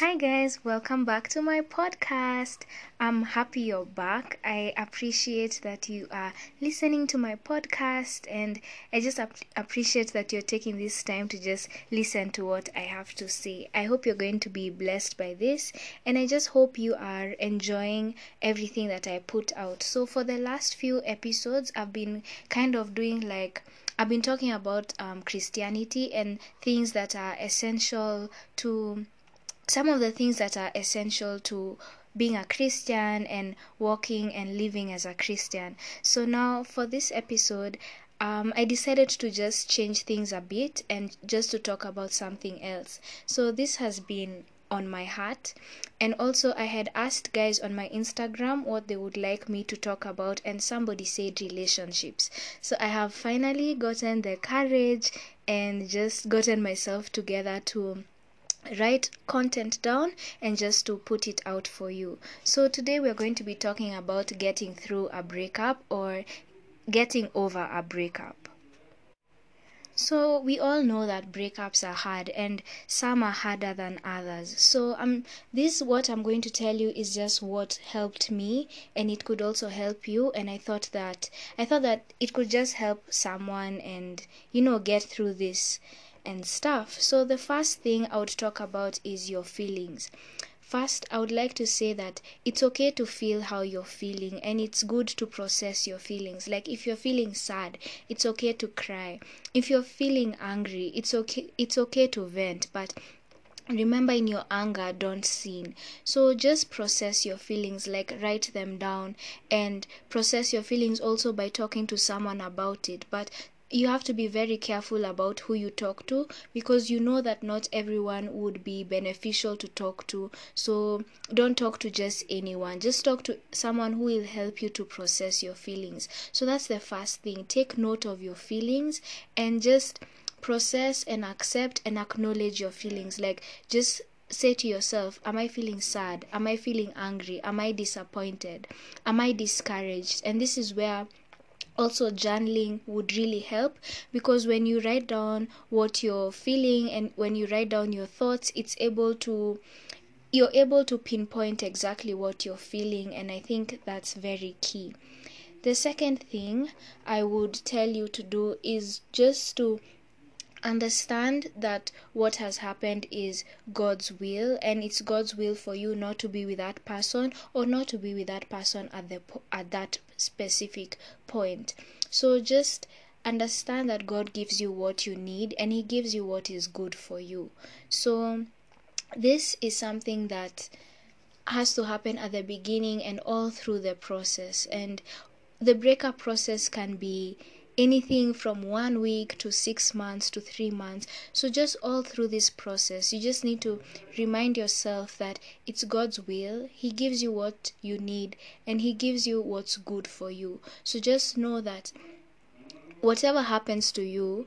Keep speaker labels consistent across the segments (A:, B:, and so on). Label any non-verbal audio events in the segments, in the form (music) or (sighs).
A: Hi, guys, welcome back to my podcast. I'm happy you're back. I appreciate that you are listening to my podcast, and I just ap- appreciate that you're taking this time to just listen to what I have to say. I hope you're going to be blessed by this, and I just hope you are enjoying everything that I put out. So, for the last few episodes, I've been kind of doing like I've been talking about um, Christianity and things that are essential to some of the things that are essential to being a Christian and walking and living as a Christian. So now for this episode, um, I decided to just change things a bit and just to talk about something else. So this has been on my heart and also i had asked guys on my instagram what they would like me to talk about and somebody said relationships so i have finally gotten the courage and just gotten myself together to write content down and just to put it out for you. So today we're going to be talking about getting through a breakup or getting over a breakup. So we all know that breakups are hard and some are harder than others. So um this what I'm going to tell you is just what helped me and it could also help you and I thought that I thought that it could just help someone and you know get through this and stuff. So, the first thing I would talk about is your feelings. First, I would like to say that it's okay to feel how you're feeling and it's good to process your feelings. Like if you're feeling sad, it's okay to cry. If you're feeling angry, it's okay it's okay to vent, but remember in your anger don't sin so just process your feelings like write them down and process your feelings also by talking to someone about it but you have to be very careful about who you talk to because you know that not everyone would be beneficial to talk to. So don't talk to just anyone. Just talk to someone who will help you to process your feelings. So that's the first thing. Take note of your feelings and just process and accept and acknowledge your feelings. Like just say to yourself, Am I feeling sad? Am I feeling angry? Am I disappointed? Am I discouraged? And this is where also journaling would really help because when you write down what you're feeling and when you write down your thoughts it's able to you're able to pinpoint exactly what you're feeling and i think that's very key. The second thing i would tell you to do is just to understand that what has happened is God's will and it's God's will for you not to be with that person or not to be with that person at the at that specific point. So just understand that God gives you what you need and he gives you what is good for you. So this is something that has to happen at the beginning and all through the process. And the breakup process can be anything from one week to six months to three months. So, just all through this process, you just need to remind yourself that it's God's will. He gives you what you need and He gives you what's good for you. So, just know that whatever happens to you,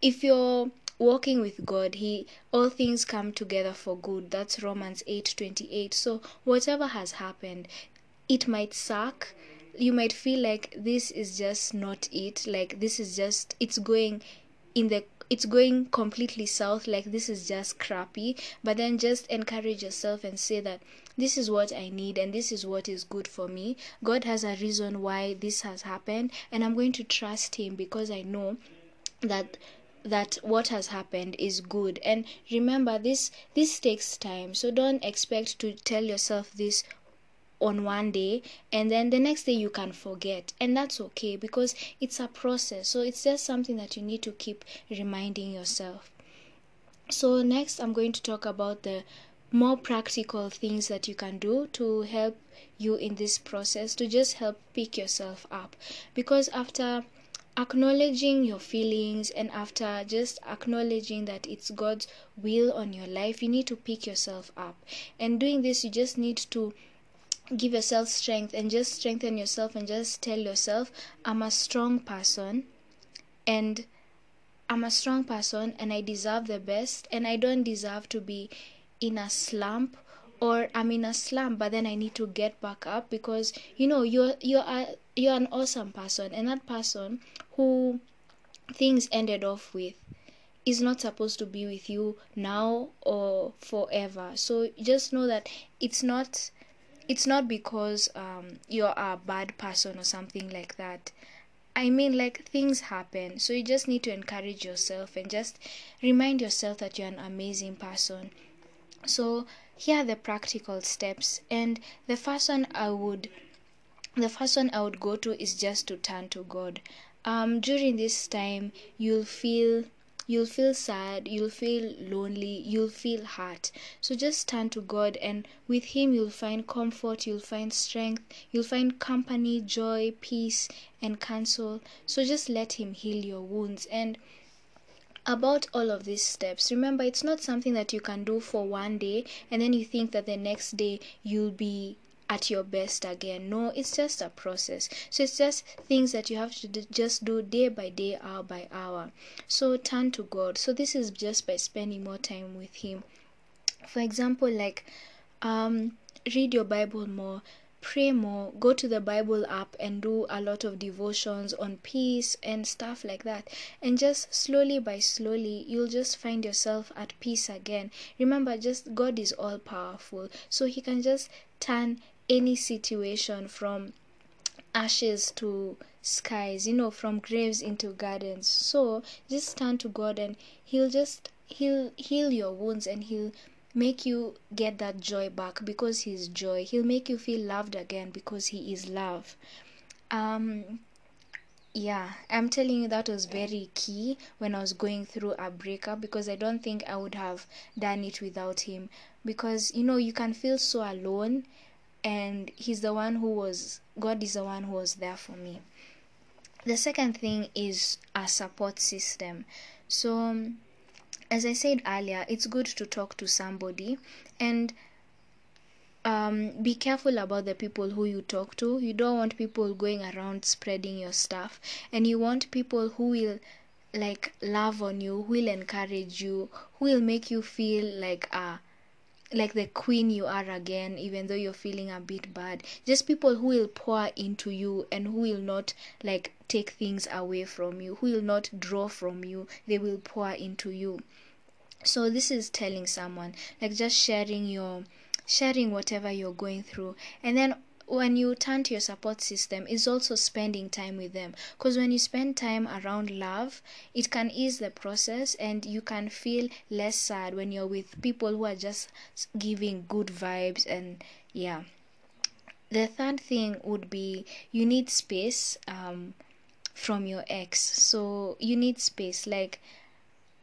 A: if you're walking with God, He all things come together for good. That's Romans 8:28. So whatever has happened, it might suck you might feel like this is just not it like this is just it's going in the it's going completely south like this is just crappy. But then just encourage yourself and say that this is what i need and this is what is good for me. God has a reason why this has happened and i'm going to trust him because i know that that what has happened is good. And remember this this takes time. So don't expect to tell yourself this on one day and then the next day you can forget. And that's okay because it's a process. So it's just something that you need to keep reminding yourself. So next i'm going to talk about the more practical things that you can do to help you in this process to just help pick yourself up. Because after acknowledging your feelings and after just acknowledging that it's God's will on your life, you need to pick yourself up. And doing this, you just need to give yourself strength and just strengthen yourself and just tell yourself i'm a strong person and i'm a strong person and i deserve the best and i don't deserve to be in a slump or i'm in a slump but then i need to get back up because you know you're you're a, you're an awesome person and that person who things ended off with is not supposed to be with you now or forever. So just know that it's not it's not because um, you're a bad person or something like that I mean, like things happen, so you just need to encourage yourself and just remind yourself that you're an amazing person. So, here are the practical steps, and the first one I would the first one I would go to is just to turn to God. Um, during this time, you'll feel you'll feel sad, you'll feel lonely, you'll feel hurt. So just turn to God, and with Him, you'll find comfort, you'll find strength, you'll find company, joy, peace, and counsel. So just let Him heal your wounds. And about all of these steps, remember it's not something that you can do for one day and then you think that the next day you'll be at your best again. No, it's just a process. So it's just things that you have to just do day by day, hour by hour. So turn to God. So this is just by spending more time with Him. For example, like um, read your Bible more pray more, go to the Bible app and do a lot of devotions on peace and stuff like that. And just slowly by slowly, you'll just find yourself at peace again. Remember, just God is all powerful, so He can just turn any situation from ashes to skies, you know, from graves into gardens. So just turn to God and He'll just He'll heal your wounds and He'll make you get that joy back because He's joy. He'll make you feel loved again because He is love. Um yeah, I'm telling you that was very key when I was going through a breakup because I don't think I would have done it without him. Because you know, you can feel so alone and he's the one who was god is the one who was there for me. The second thing is a support system. So um, as i said earlier it's good to talk to somebody and um, be careful about the people who you talk to. You don't want people going around spreading your stuff and you want people who will like love on you who will encourage you who will make you feel like a like the queen you are again even though you're feeling a bit bad. Just people who will pour into you and who will not like take things away from you who will not draw from you they will pour into you. So this is telling someone like just sharing your sharing whatever you're going through. And then when you turn to your support system is also spending time with them. Because when you spend time around love it can ease the process and you can feel less sad when you're with people who are just giving good vibes and yeah. The third thing would be you need space um, from your ex. So you need space. Like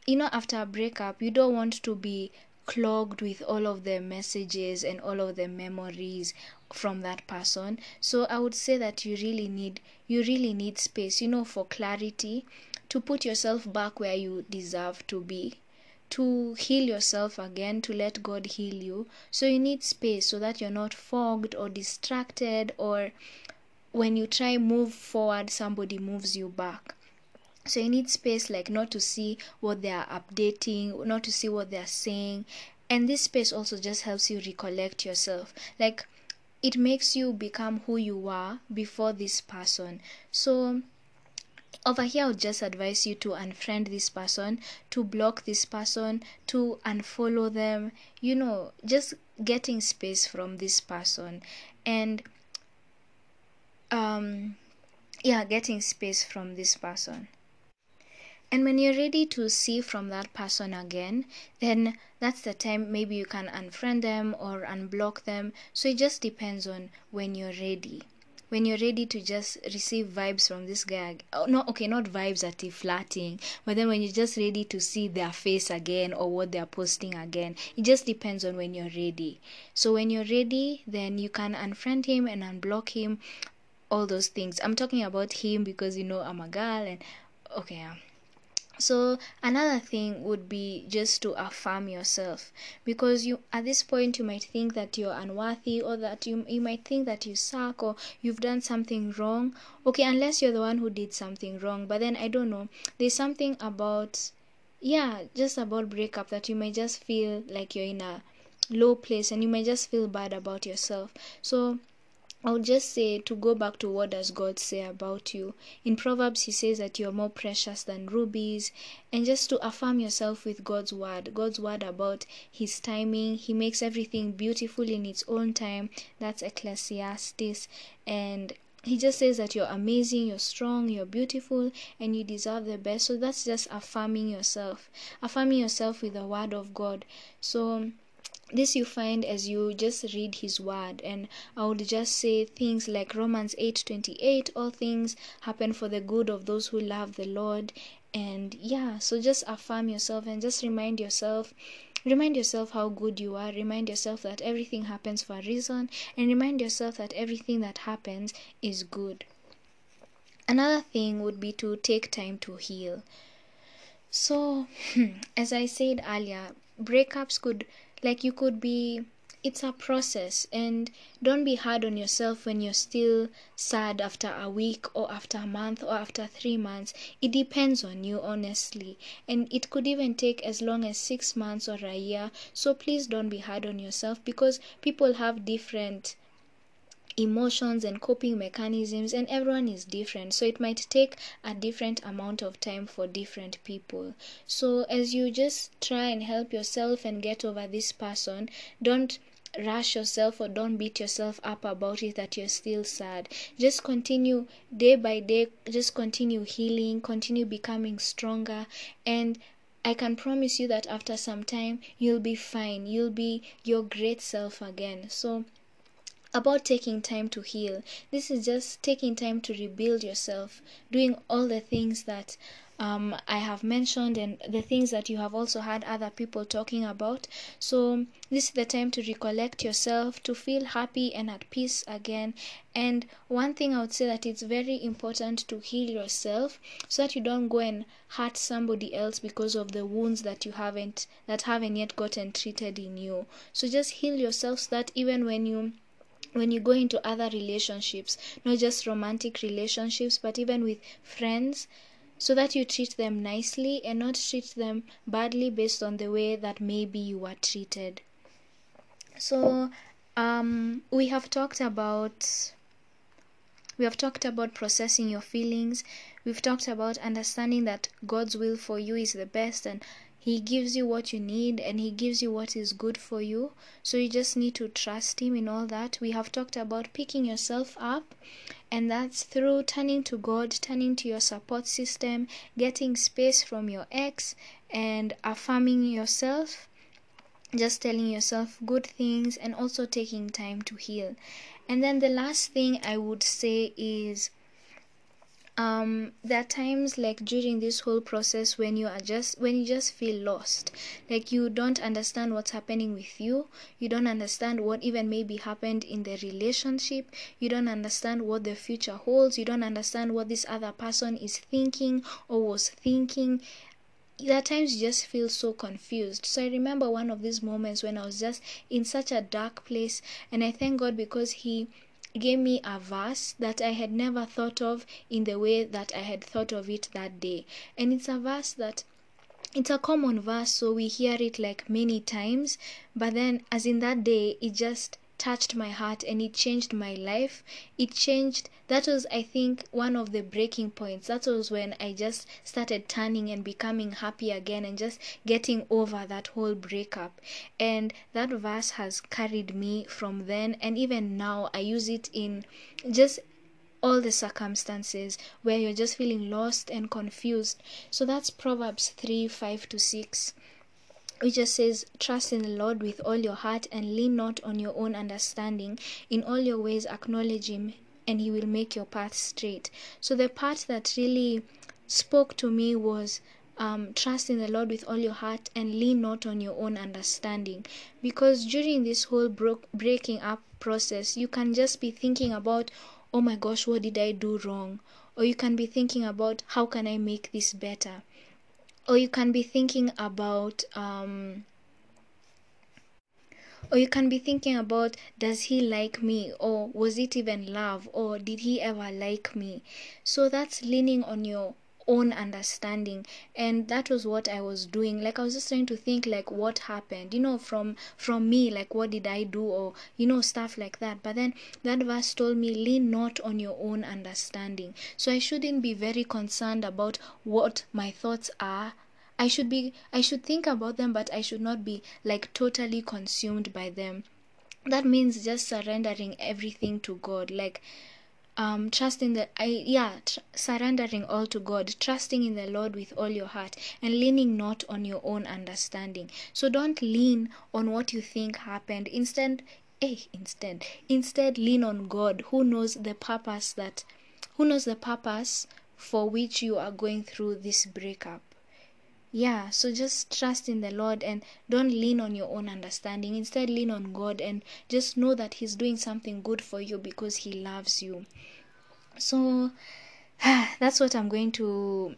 A: you know after a breakup you don't want to be clogged with all of the messages and all of the memories from that person. So i would say that you really need you really need space you know for clarity to put yourself back where you deserve to be to heal yourself again to let god heal you. So you need space so that you're not fogged or distracted or when you try move forward somebody moves you back so you need space like not to see what they are updating not to see what they are saying. And this space also just helps you recollect yourself. Like it makes you become who you were before this person. So over here i would just advise you to unfriend this person to block this person to unfollow them you know just getting space from this person. And um yeah getting space from this person and when you're ready to see from that person again, then that's the time maybe you can unfriend them or unblock them. So it just depends on when you're ready. When you're ready to just receive vibes from this guy, oh, no, okay, not vibes at the flirting, but then when you're just ready to see their face again or what they're posting again, it just depends on when you're ready. So when you're ready, then you can unfriend him and unblock him, all those things. I'm talking about him because you know I'm a girl and okay. So another thing would be just to affirm yourself. Because you at this point you might think that you're unworthy or that you you might think that you suck or you've done something wrong. Okay unless you're the one who did something wrong. But then i don't know. There's something about yeah just about breakup that you may just feel like you're in a low place and you may just feel bad about yourself. So I would just say to go back to what does God say about you. In Proverbs, he says that you're more precious than rubies, and just to affirm yourself with God's word. God's word about his timing. He makes everything beautiful in its own time. That's Ecclesiastes. And he just says that you're amazing, you're strong, you're beautiful, and you deserve the best. So that's just affirming yourself, affirming yourself with the word of God. So this you find as you just read his word. And i would just say things like romans 8:28 all things happen for the good of those who love the lord. And yeah so just affirm yourself and just remind yourself remind yourself how good you are. Remind yourself that everything happens for a reason. And remind yourself that everything that happens is good. Another thing would be to take time to heal. So hmm, as i said earlier breakups could like you could be it's a process. And don't be hard on yourself when you're still sad after a week or after a month or after 3 months. It depends on you honestly. And it could even take as long as 6 months or a year. So please don't be hard on yourself because people have different emotions and coping mechanisms and everyone is different so it might take a different amount of time for different people so as you just try and help yourself and get over this person don't rush yourself or don't beat yourself up about it that you're still sad just continue day by day just continue healing continue becoming stronger and I can promise you that after some time you'll be fine. You'll be your great self again. So about taking time to heal. This is just taking time to rebuild yourself, doing all the things that um, I have mentioned and the things that you have also had other people talking about. So, this is the time to recollect yourself, to feel happy and at peace again. And one thing I would say that it's very important to heal yourself so that you don't go and hurt somebody else because of the wounds that you haven't that haven't yet gotten treated in you. So just heal yourself so that even when you when you go into other relationships, not just romantic relationships, but even with friends, so that you treat them nicely and not treat them badly based on the way that maybe you were treated. So, um, we have talked about we have talked about processing your feelings. We've talked about understanding that God's will for you is the best and he gives you what you need and He gives you what is good for you. So you just need to trust Him in all that. We have talked about picking yourself up, and that's through turning to God, turning to your support system, getting space from your ex, and affirming yourself. Just telling yourself good things and also taking time to heal. And then the last thing I would say is um there are times like during this whole process when you are just when you just feel lost. Like you don't understand what's happening with you. You don't understand what even maybe happened in the relationship. You don't understand what the future holds. You don't understand what this other person is thinking or was thinking. There are times you just feel so confused. So I remember one of these moments when I was just in such a dark place, and I thank God because He gave me a verse that I had never thought of in the way that I had thought of it that day. And it's a verse that it's a common verse, so we hear it like many times, but then, as in that day, it just touched my heart and it changed my life. It changed, that was, I think, one of the breaking points. That was when I just started turning and becoming happy again and just getting over that whole breakup. And that verse has carried me from then, and even now, I use it in just all the circumstances where you're just feeling lost and confused. So that's Proverbs 3 5 to 6 which just says, Trust in the Lord with all your heart and lean not on your own understanding. In all your ways, acknowledge Him, and He will make your path straight. So, the part that really spoke to me was um, trust in the Lord with all your heart and lean not on your own understanding. Because during this whole bro- breaking up process, you can just be thinking about, oh my gosh, what did I do wrong? Or you can be thinking about, how can I make this better? Or you can be thinking about um, or you can be thinking about does he like me? Or was it even love? Or did he ever like me? So that's leaning on your own understanding. And that was what i was doing. Like i was just trying to think like what happened you know from from me like what did i do or you know stuff like that. But then that verse told me lean not on your own understanding. So i shouldn't be very concerned about what my thoughts are. I should be i should think about them but i should not be like totally consumed by them. That means just surrendering everything to god. Like um trusting that i yeah tr- surrendering all to god trusting in the lord with all your heart and leaning not on your own understanding. So don't lean on what you think happened. Instead eh, instead instead lean on god who knows the purpose that who knows the purpose for which you are going through this breakup yeah so just trust in the lord and don't lean on your own understanding. Instead lean on god and just know that he's doing something good for you because he loves you. So (sighs) that's what i'm going to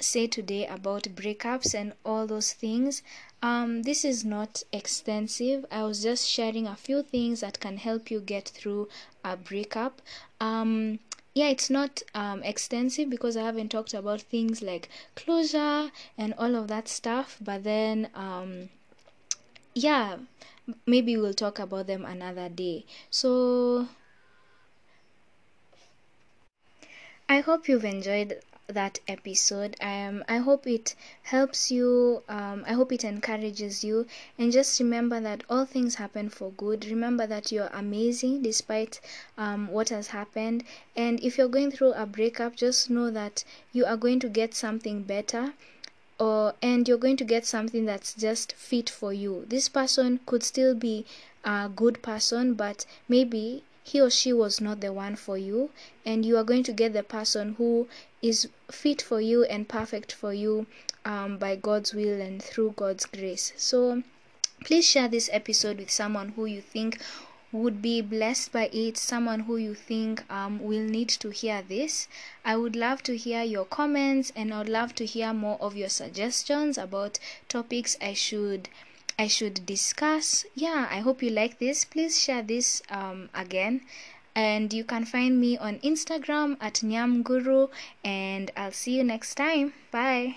A: say today about breakups and all those things. Um, this is not extensive. I was just sharing a few things that can help you get through a breakup. Um, yeah it's not um, extensive because i haven't talked about things like closure and all of that stuff but then um, yeah maybe we'll talk about them another day. So I hope you've enjoyed that episode. Um, I hope it helps you. Um, I hope it encourages you. And just remember that all things happen for good. Remember that you're amazing despite um, what has happened. And if you're going through a breakup, just know that you are going to get something better. Or, and you're going to get something that's just fit for you. This person could still be a good person, but maybe he or she was not the one for you and you are going to get the person who is fit for you and perfect for you um, by god's will and through god's grace so please share this episode with someone who you think would be blessed by it, someone who you think um, will need to hear this. I would love to hear your comments and I would love to hear more of your suggestions about topics I should I should discuss. Yeah, I hope you like this. Please share this um, again. And you can find me on Instagram at Nyamguru. And I'll see you next time. Bye.